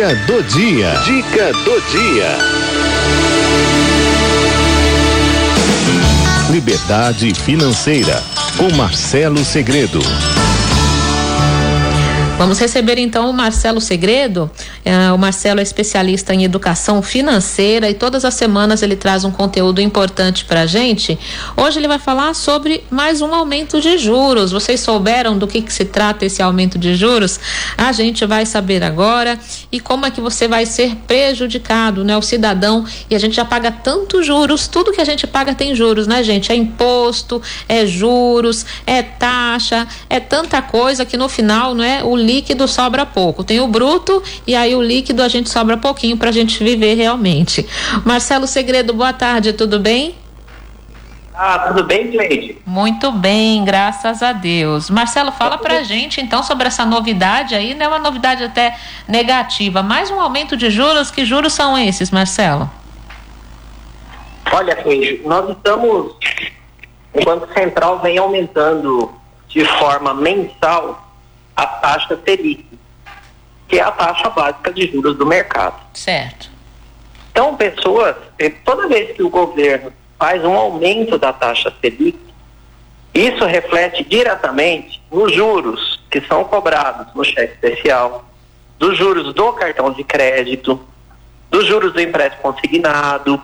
Dica do dia. Dica do dia. Liberdade financeira com Marcelo Segredo. Vamos receber então o Marcelo Segredo. É, o Marcelo é especialista em educação financeira e todas as semanas ele traz um conteúdo importante para gente. Hoje ele vai falar sobre mais um aumento de juros. Vocês souberam do que, que se trata esse aumento de juros? A gente vai saber agora e como é que você vai ser prejudicado, né? O cidadão e a gente já paga tantos juros, tudo que a gente paga tem juros, né, gente? É imposto, é juros, é taxa, é tanta coisa que no final, não é? O líquido sobra pouco. Tem o bruto e aí o líquido a gente sobra pouquinho para a gente viver realmente. Marcelo Segredo, boa tarde, tudo bem? Ah, tudo bem, Cleide? Muito bem, graças a Deus. Marcelo, fala pra gente então sobre essa novidade aí, não é uma novidade até negativa, mais um aumento de juros, que juros são esses, Marcelo? Olha, Cleide, nós estamos, o Banco Central vem aumentando de forma mensal a taxa Selic, que é a taxa básica de juros do mercado. Certo. Então, pessoas, eh, toda vez que o governo faz um aumento da taxa Selic, isso reflete diretamente nos juros que são cobrados no cheque especial, dos juros do cartão de crédito, dos juros do empréstimo consignado,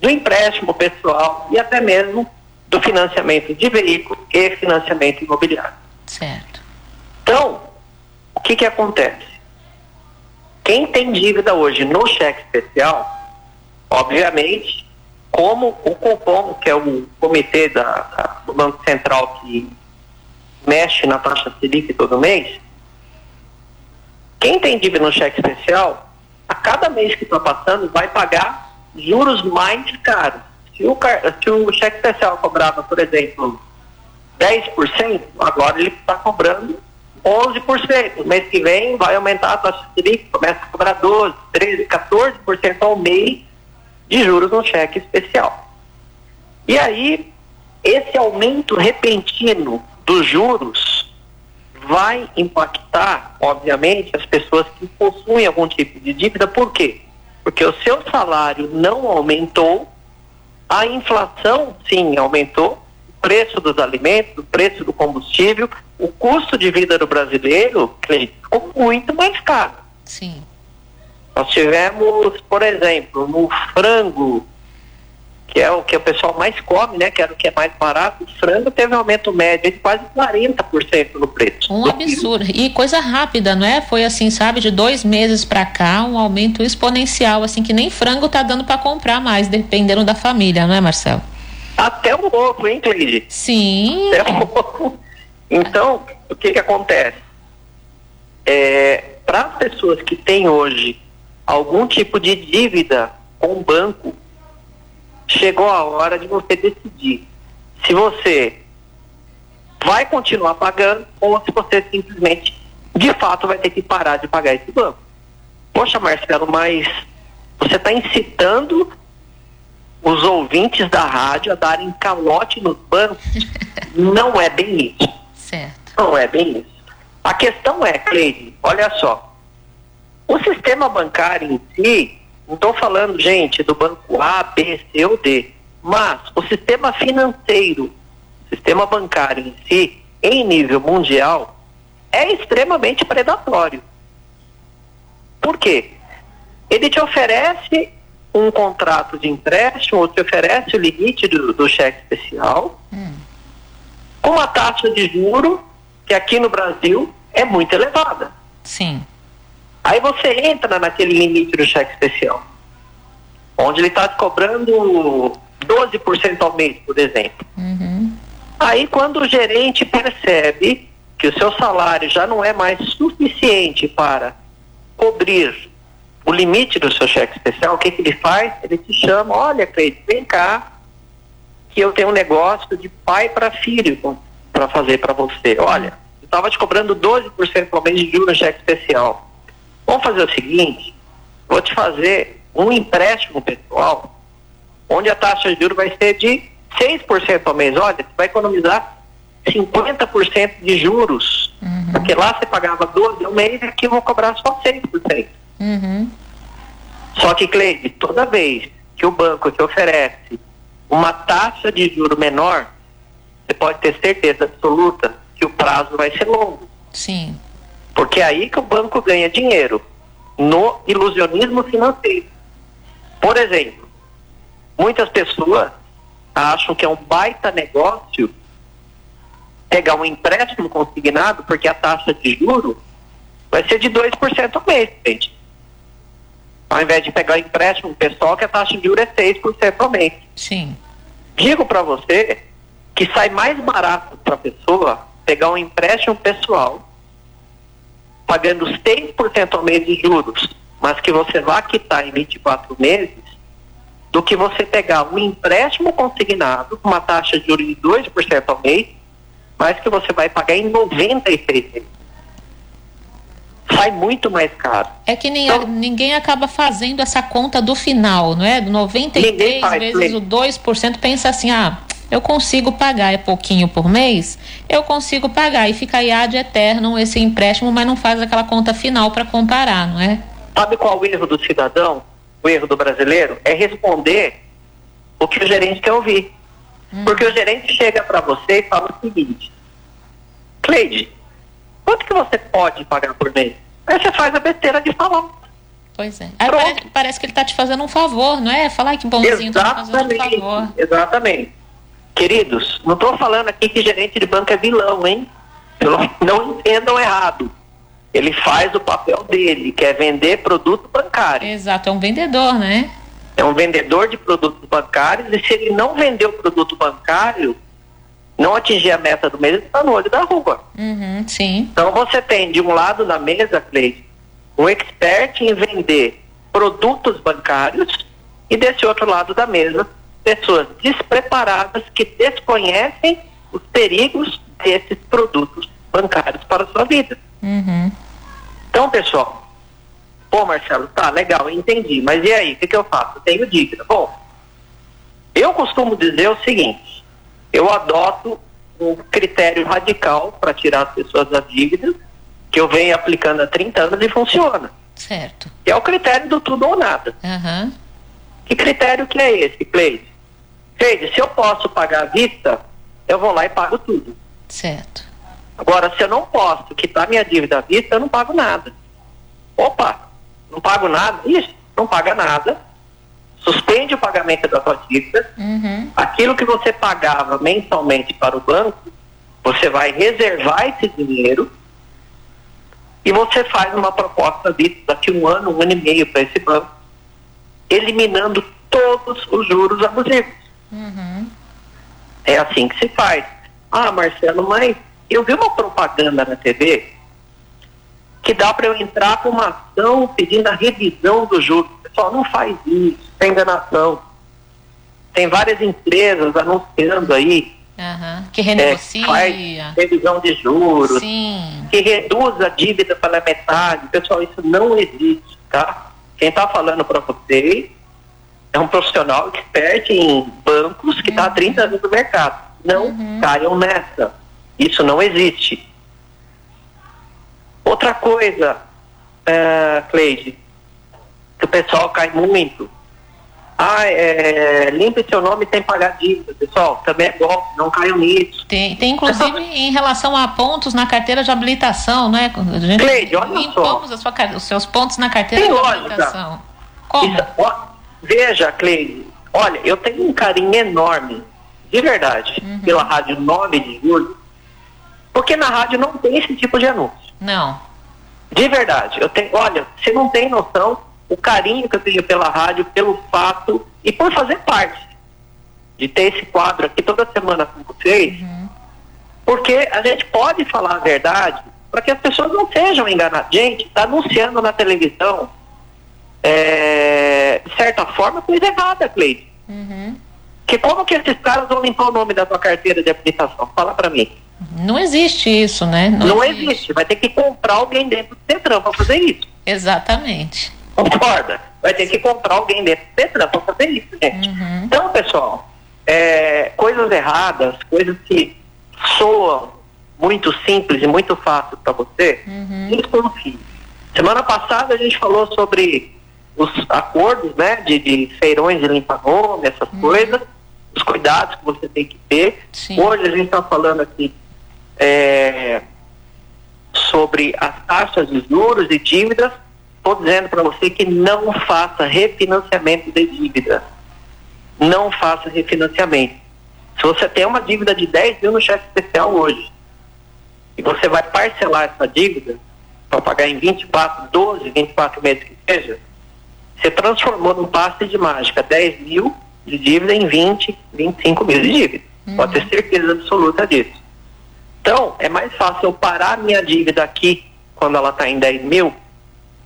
do empréstimo pessoal e até mesmo do financiamento de veículo e financiamento imobiliário. Certo. Então, o que, que acontece? Quem tem dívida hoje no cheque especial, obviamente, como o Copom, que é o comitê da, da, do Banco Central que mexe na taxa Selic todo mês, quem tem dívida no cheque especial, a cada mês que está passando, vai pagar juros mais caros. Se o, se o cheque especial cobrava, por exemplo, 10%, agora ele está cobrando 11%. Mês que vem vai aumentar a taxa Selic, começa a cobrar 12%, 13%, 14% ao mês de juros no cheque especial. E aí, esse aumento repentino dos juros vai impactar, obviamente, as pessoas que possuem algum tipo de dívida. Por quê? Porque o seu salário não aumentou, a inflação sim aumentou, preço dos alimentos, o preço do combustível, o custo de vida do brasileiro ficou muito mais caro. Sim. Nós tivemos, por exemplo, no frango, que é o que o pessoal mais come, né? Que era o que é mais barato, o frango teve um aumento médio de quase 40% no preço. Um absurdo. E coisa rápida, não é? Foi assim, sabe, de dois meses para cá, um aumento exponencial, assim, que nem frango tá dando para comprar mais, dependendo da família, não é, Marcelo? Até o ovo, hein, Cleide? Sim. Até o ovo. Então, o que que acontece? É, Para as pessoas que têm hoje algum tipo de dívida com o banco, chegou a hora de você decidir se você vai continuar pagando ou se você simplesmente, de fato, vai ter que parar de pagar esse banco. Poxa, Marcelo, mas você está incitando os ouvintes da rádio a darem calote nos bancos. Não é bem isso. Certo. Não é bem isso. A questão é, Cleide, olha só. O sistema bancário em si, não estou falando, gente, do banco A, B, C ou D, mas o sistema financeiro, o sistema bancário em si, em nível mundial, é extremamente predatório. Por quê? Ele te oferece um contrato de empréstimo te oferece o limite do, do cheque especial hum. com uma taxa de juro que aqui no Brasil é muito elevada. Sim. Aí você entra naquele limite do cheque especial, onde ele está te cobrando 12% ao mês, por exemplo. Uhum. Aí quando o gerente percebe que o seu salário já não é mais suficiente para cobrir o limite do seu cheque especial, o que, que ele faz? Ele te chama, olha, Cleide, vem cá, que eu tenho um negócio de pai para filho para fazer para você. Olha, eu estava te cobrando 12% ao mês de juros no cheque especial. Vamos fazer o seguinte, vou te fazer um empréstimo pessoal, onde a taxa de juros vai ser de 6% ao mês. Olha, você vai economizar 50% de juros. Uhum. Porque lá você pagava 12 ao mês e aqui eu vou cobrar só 6%. Uhum. Só que, Cleide, toda vez que o banco te oferece uma taxa de juro menor, você pode ter certeza absoluta que o prazo vai ser longo. Sim. Porque é aí que o banco ganha dinheiro, no ilusionismo financeiro. Por exemplo, muitas pessoas acham que é um baita negócio pegar um empréstimo consignado, porque a taxa de juro vai ser de 2% ao mês, gente. Ao invés de pegar empréstimo pessoal, que a taxa de juros é 6% ao mês. Sim. Digo para você que sai mais barato para a pessoa pegar um empréstimo pessoal, pagando 6% ao mês de juros, mas que você vai quitar em 24 meses, do que você pegar um empréstimo consignado com uma taxa de juros de 2% ao mês, mas que você vai pagar em 96 meses. Sai muito mais caro. É que nem, então, ninguém acaba fazendo essa conta do final, não é? 93 faz, vezes o 2%, pensa assim, ah, eu consigo pagar, é pouquinho por mês, eu consigo pagar e fica aí ad eterno esse empréstimo, mas não faz aquela conta final para comparar, não é? Sabe qual o erro do cidadão, o erro do brasileiro? É responder o que o gerente quer ouvir. Hum. Porque o gerente chega para você e fala o seguinte: Cleide, quanto que você pode pagar por mês? Aí você faz a besteira de falar. Pois é. Aí parece, parece, que ele está te fazendo um favor, não é? Falar que bonzinho, está fazendo um favor. Exatamente. Queridos, não estou falando aqui que gerente de banco é vilão, hein? Não entendam errado. Ele faz o papel dele, que é vender produto bancário. Exato, é um vendedor, né? É um vendedor de produtos bancários e se ele não vender o produto bancário, não atingir a meta do mês, ele está no olho da rua. Uhum, sim. Então você tem de um lado da mesa, Cleide, um expert em vender produtos bancários e desse outro lado da mesa, pessoas despreparadas que desconhecem os perigos desses produtos bancários para a sua vida. Uhum. Então, pessoal, pô, Marcelo, tá legal, entendi, mas e aí, o que, que eu faço? Eu tenho dívida. Bom, eu costumo dizer o seguinte: eu adoto um critério radical para tirar as pessoas da dívida, que eu venho aplicando há 30 anos e funciona. Certo. Que é o critério do tudo ou nada. Uhum. Que critério que é esse, Cleide? Cleide, se eu posso pagar à vista, eu vou lá e pago tudo. Certo. Agora, se eu não posso quitar minha dívida à vista, eu não pago nada. Opa, não pago nada? Isso, não paga nada. Suspende o pagamento da sua dívida. Uhum. Aquilo que você pagava mensalmente para o banco, você vai reservar esse dinheiro e você faz uma proposta disso daqui um ano, um ano e meio para esse banco, eliminando todos os juros abusivos. Uhum. É assim que se faz. Ah, Marcelo, mas eu vi uma propaganda na TV que dá para eu entrar com uma ação pedindo a revisão do juros. Pessoal, não faz isso, tem enganação. Tem várias empresas anunciando aí Uhum. Que renegocia. É, faz revisão de juros. Sim. Que reduz a dívida pela metade. Pessoal, isso não existe, tá? Quem está falando para vocês é um profissional expert em bancos que está uhum. há 30 anos no mercado. Não uhum. caiam nessa. Isso não existe. Outra coisa, é, Cleide, o pessoal cai muito. Ah, é, limpe seu nome sem pagar dívida, pessoal. Também é golpe, não caiam nisso. Tem, tem inclusive em relação a pontos na carteira de habilitação, não é? A gente Cleide, olha só. Sua, os seus pontos na carteira tem de lógica. habilitação. Como? Isso, ó, veja, Cleide, olha, eu tenho um carinho enorme, de verdade, uhum. pela Rádio 9 de Julho, porque na rádio não tem esse tipo de anúncio. Não. De verdade. Eu tenho, olha, você não tem noção o carinho que eu tenho pela rádio, pelo fato e por fazer parte de ter esse quadro aqui toda semana com vocês, uhum. porque a gente pode falar a verdade para que as pessoas não sejam enganadas. Gente, está anunciando na televisão, é, de certa forma, coisa errada, Cleide. Uhum. Que como que esses caras vão limpar o nome da sua carteira de habilitação? Fala para mim. Não existe isso, né? Não, não existe. existe. Vai ter que comprar alguém dentro do Centrão para fazer isso. Exatamente. Concorda? Vai ter que comprar alguém dentro do Centrão para fazer isso, gente. Uhum. Então, pessoal, é, coisas erradas, coisas que soam muito simples e muito fácil para você, uhum. desconfie. Semana passada a gente falou sobre os acordos, né, de, de feirões de limpa-nome, essas uhum. coisas, os cuidados que você tem que ter. Sim. Hoje a gente está falando aqui é, sobre as taxas de juros e dívidas. Estou dizendo para você que não faça refinanciamento de dívida. Não faça refinanciamento. Se você tem uma dívida de 10 mil no cheque especial hoje, e você vai parcelar essa dívida para pagar em 24, 12, 24 meses que seja, você transformou num passe de mágica 10 mil de dívida em 20, 25 mil de dívida. Uhum. Pode ter certeza absoluta disso. Então, é mais fácil eu parar minha dívida aqui quando ela está em 10 mil.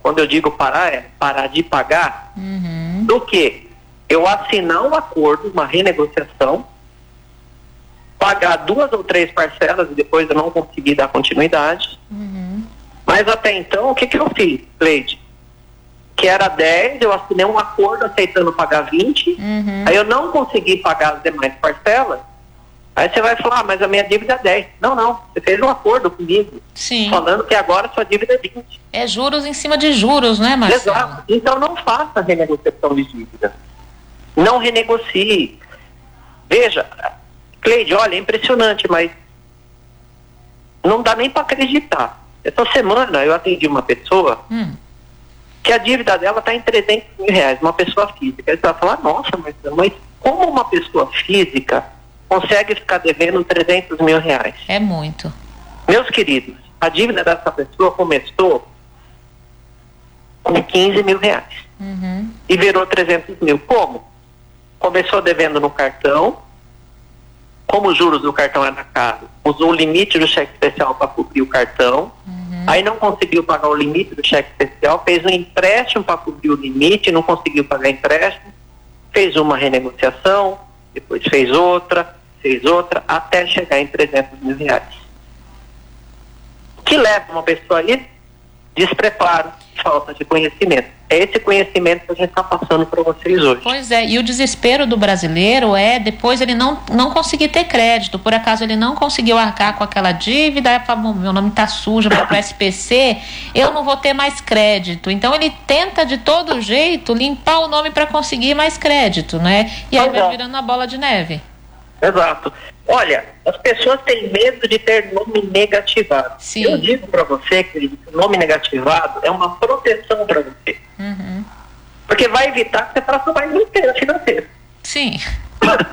Quando eu digo parar, é parar de pagar, uhum. do que eu assinar um acordo, uma renegociação, pagar duas ou três parcelas e depois eu não conseguir dar continuidade. Uhum. Mas até então, o que, que eu fiz, Leide? que era 10, eu assinei um acordo aceitando pagar 20, uhum. aí eu não consegui pagar as demais parcelas, aí você vai falar, ah, mas a minha dívida é 10. Não, não, você fez um acordo comigo, Sim. falando que agora sua dívida é 20. É juros em cima de juros, né, Marcelo? Exato. Então não faça renegociação de dívida. Não renegocie. Veja, Cleide, olha, é impressionante, mas não dá nem para acreditar. Essa semana eu atendi uma pessoa hum que a dívida dela está em 300 mil reais, uma pessoa física. Aí você vai falar, nossa, mas, mas como uma pessoa física consegue ficar devendo 300 mil reais? É muito. Meus queridos, a dívida dessa pessoa começou com 15 mil reais uhum. e virou 300 mil. Como? Começou devendo no cartão, como os juros do cartão era caro, usou o limite do cheque especial para cobrir o cartão. Uhum Uhum. Aí não conseguiu pagar o limite do cheque especial, fez um empréstimo para cobrir o limite, não conseguiu pagar empréstimo, fez uma renegociação, depois fez outra, fez outra, até chegar em 300 mil reais. O que leva uma pessoa a isso? Despreparo, falta de conhecimento. É esse conhecimento que a gente está passando para vocês hoje. Pois é, e o desespero do brasileiro é depois ele não, não conseguir ter crédito. Por acaso ele não conseguiu arcar com aquela dívida, aí fala, meu nome está sujo, para o SPC, eu não vou ter mais crédito. Então ele tenta de todo jeito limpar o nome para conseguir mais crédito, né? E aí vai virando a bola de neve. Exato. Olha, as pessoas têm medo de ter nome negativado. Sim. Eu digo para você que o nome negativado é uma proteção para você. Uhum. Porque vai evitar que você faça mais besteira financeira. Sim. a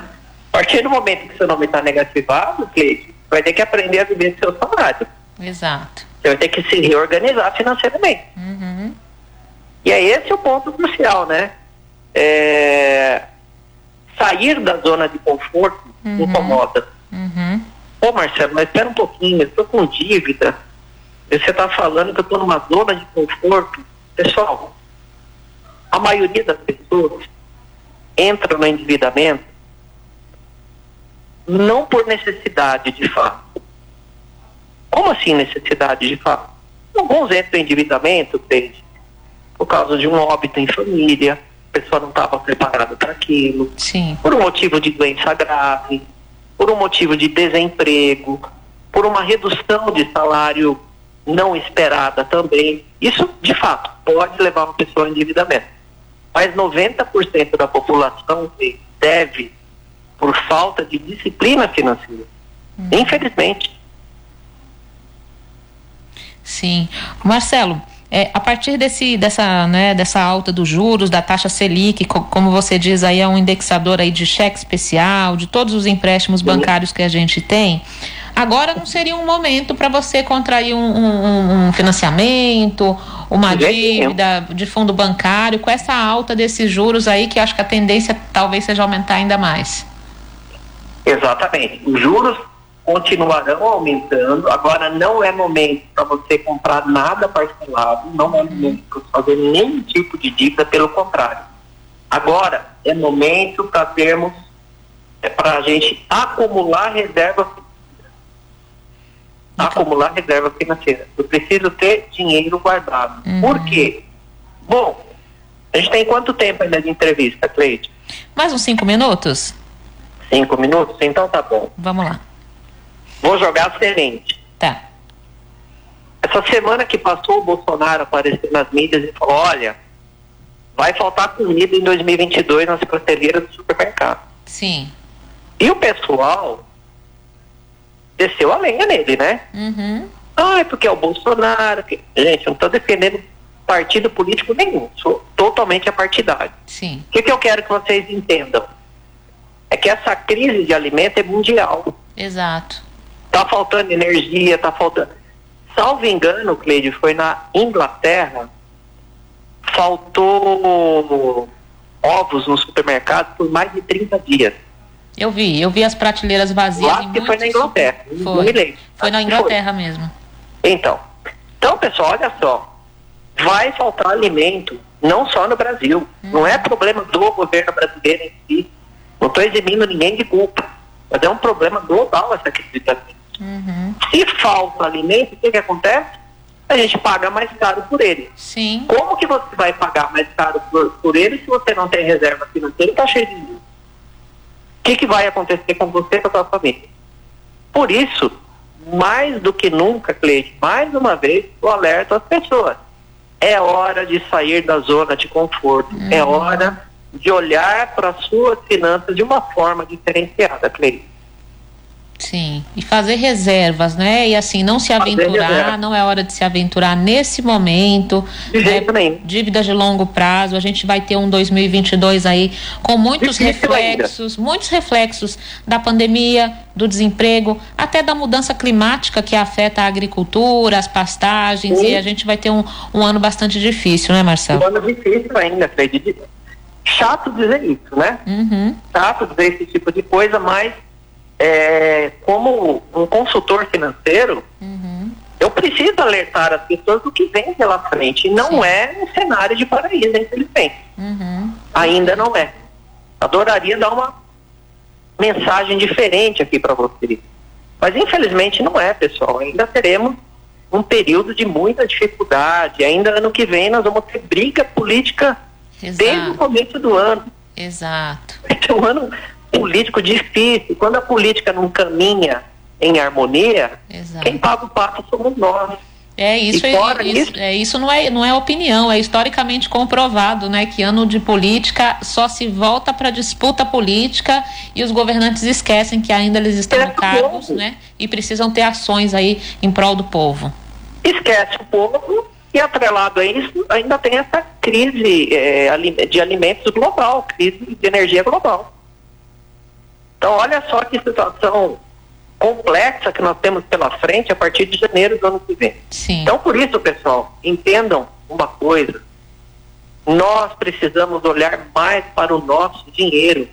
partir do momento que seu nome está negativado, Cleide, vai ter que aprender a viver seu salário. Exato. Você vai ter que se reorganizar financeiramente. Uhum. E é esse o ponto crucial, né? É... Sair da zona de conforto uhum. incomoda. Uhum. Pô, Marcelo, mas espera um pouquinho, eu estou com dívida. Você está falando que eu estou numa zona de conforto. Pessoal, a maioria das pessoas entra no endividamento não por necessidade de fato. Como assim necessidade de fato? Alguns entram em endividamento, desde por causa de um óbito em família, a pessoa não estava preparada para aquilo, Sim. por um motivo de doença grave, por um motivo de desemprego, por uma redução de salário não esperada também. Isso, de fato, pode levar uma pessoa ao endividamento. Mas 90% da população deve por falta de disciplina financeira. Hum. Infelizmente. Sim. Marcelo, é, a partir desse, dessa, né, dessa alta dos juros, da taxa Selic, co como você diz aí, é um indexador aí de cheque especial, de todos os empréstimos bancários que a gente tem, agora não seria um momento para você contrair um, um, um, financiamento, uma dívida de fundo bancário, com essa alta desses juros aí, que acho que a tendência talvez seja aumentar ainda mais. Exatamente. Os juros continuarão aumentando. Agora não é momento para você comprar nada parcelado, não é momento para fazer nenhum tipo de dívida, pelo contrário. Agora é momento para termos, é para a gente acumular reserva acumular reserva financeira. Eu preciso ter dinheiro guardado. Uhum. Por quê? Bom, a gente tem quanto tempo ainda de entrevista, Cleide? Mais uns cinco minutos? Cinco minutos? Então tá bom. Vamos lá. Vou jogar semente. Tá. Essa semana que passou, o Bolsonaro apareceu nas mídias e falou: olha, vai faltar comida em 2022 nas prateleiras do supermercado. Sim. E o pessoal desceu a lenha nele, né? Uhum. Ah, é porque é o Bolsonaro. Que... Gente, eu não estou defendendo partido político nenhum, sou totalmente apartidário. Sim. O que, que eu quero que vocês entendam? É que essa crise de alimento é mundial. Exato. Tá faltando energia, tá faltando. Salvo engano, Cleide, foi na Inglaterra, faltou ovos no supermercado por mais de 30 dias. Eu vi, eu vi as prateleiras vazias. Lá que foi na Inglaterra. Foi, foi na Inglaterra foi. mesmo. Então, então, pessoal, olha só. Vai faltar alimento, não só no Brasil. Hum. Não é problema do governo brasileiro em si. Não estou eximindo ninguém de culpa. Mas é um problema global essa crise de. Uhum. Se falta alimento, o que, que acontece? A gente paga mais caro por ele. Sim. Como que você vai pagar mais caro por, por ele se você não tem reserva financeira e está cheio de dinheiro? O que, que vai acontecer com você e com a sua família? Por isso, mais do que nunca, Cleide, mais uma vez, eu alerto as pessoas. É hora de sair da zona de conforto. Uhum. É hora de olhar para as suas finanças de uma forma diferenciada, Cleide. Sim, e fazer reservas, né? E assim, não se aventurar, não é hora de se aventurar nesse momento. De né? jeito de longo prazo, a gente vai ter um 2022 aí com muitos Difícil reflexos, ainda. muitos reflexos da pandemia, do desemprego, até da mudança climática que afeta a agricultura, as pastagens, Sim. e a gente vai ter um, um ano bastante difícil, né, Marcelo? Um ano difícil ainda, Cleide. Chato dizer isso, né? Uhum. Chato dizer esse tipo de coisa, mas é, como um consultor financeiro, Uhum. eu preciso alertar as pessoas do que vem pela frente. E não Sim. é um cenário de paraíso, infelizmente. Uhum. Ainda não é. Adoraria dar uma mensagem diferente aqui para vocês. Mas infelizmente não é, pessoal. Ainda teremos um período de muita dificuldade. Ainda ano que vem nós vamos ter briga política desde o Exato, começo do ano. exato. É um ano político difícil. Quando a política não caminha em harmonia, Exato. quem paga o pato somos nós. É isso, é, isso, é, isso não é, não é opinião, é historicamente comprovado, né? Que ano de política só se volta para disputa política e os governantes esquecem que ainda eles estão É no cargos, né? E precisam ter ações aí em prol do povo. Esquece o povo e atrelado a isso ainda tem essa crise ali- de alimentos global, crise de energia global. Então olha só que situação complexa que nós temos pela frente a partir de janeiro do ano que vem. Sim. Então, por isso, pessoal, entendam uma coisa. Nós precisamos olhar mais para o nosso dinheiro.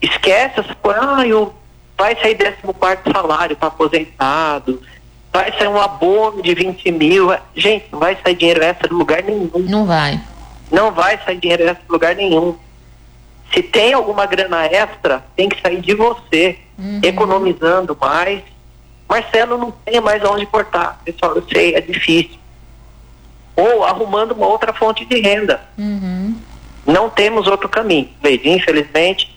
Esquece as coisas. Ah, eu, vai sair 14 salário para aposentado. Vai sair um abono de 20 mil. Gente, não vai sair dinheiro extra de lugar nenhum. Não vai. Não vai sair dinheiro extra de lugar nenhum. Se tem alguma grana extra, tem que sair de você, Uhum. economizando mais. Marcelo não tem mais onde cortar, pessoal, eu sei, é difícil. Ou arrumando uma outra fonte de renda. Uhum. Não temos outro caminho. Veja, infelizmente,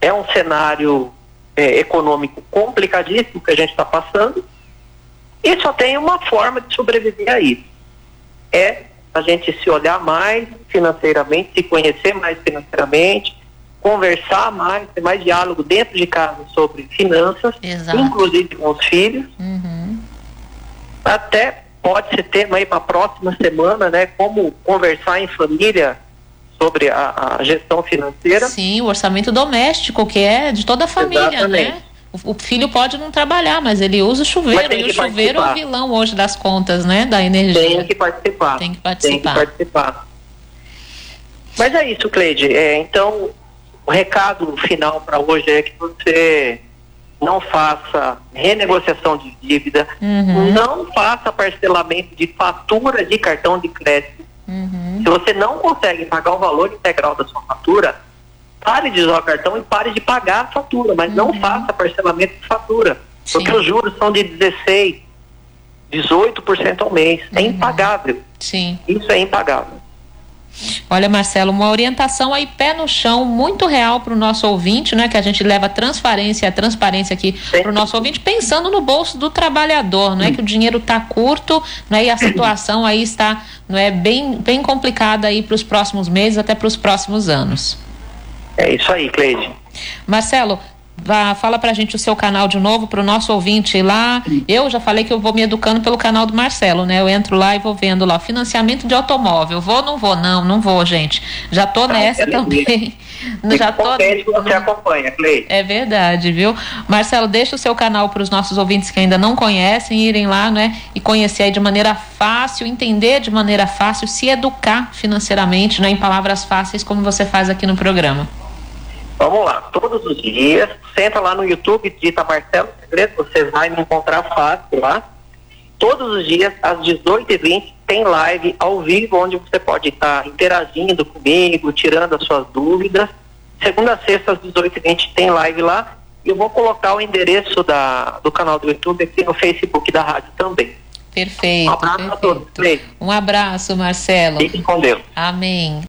é um cenário é, econômico complicadíssimo que a gente está passando e só tem uma forma de sobreviver a isso. É a gente se olhar mais financeiramente, se conhecer mais financeiramente, conversar mais, ter mais diálogo dentro de casa sobre finanças, Exato. inclusive com os filhos. Uhum. Até pode ser tema aí para a próxima semana, né? Como conversar em família sobre a, a gestão financeira. Sim, o orçamento doméstico, que é de toda a família, Exatamente. né? O, o filho pode não trabalhar, mas ele usa o chuveiro. E o chuveiro é o participar. vilão hoje das contas, né? Da energia. Tem que participar. Tem que participar. Tem que participar. Mas é isso, Cleide. É, então, o recado final para hoje é que você não faça renegociação de dívida, Uhum. não faça parcelamento de fatura de cartão de crédito. Uhum. Se você não consegue pagar o valor integral da sua fatura, pare de usar o cartão e pare de pagar a fatura, mas não faça parcelamento de fatura, porque Sim. os juros são de 16, 18% ao mês. É impagável. Sim. Isso é impagável. Olha, Marcelo, uma orientação aí pé no chão, muito real para o nosso ouvinte, né? Que a gente leva transparência, a transparência aqui para o nosso ouvinte, pensando no bolso do trabalhador, não é que o dinheiro está curto, não é? E a situação aí está, não é bem, bem complicada aí para os próximos meses, até para os próximos anos. É isso aí, Cleide. Marcelo, Vá, fala pra gente o seu canal de novo, pro nosso ouvinte lá. Eu já falei que eu vou me educando pelo canal do Marcelo, né? Eu entro lá e vou vendo lá, financiamento de automóvel. Vou, não vou, não, não vou, gente. Já tô ah, nessa também. já tô. Você acompanha, Clay. É verdade, viu? Marcelo, deixa o seu canal para os nossos ouvintes que ainda não conhecem, irem lá, né? E conhecer aí de maneira fácil, entender de maneira fácil, se educar financeiramente, né? Em palavras fáceis, como você faz aqui no programa. Vamos lá, todos os dias, senta lá no YouTube, digita Marcelo Segredo, você vai me encontrar fácil lá. Todos os dias, às 18h20, tem live ao vivo, onde você pode estar interagindo comigo, tirando as suas dúvidas. Segunda a sexta, às 18h20, tem live lá. E eu vou colocar o endereço da, do canal do YouTube aqui no Facebook da rádio também. Perfeito. Um abraço perfeito. a todos. Um abraço, Marcelo. Fique com Deus. Amém.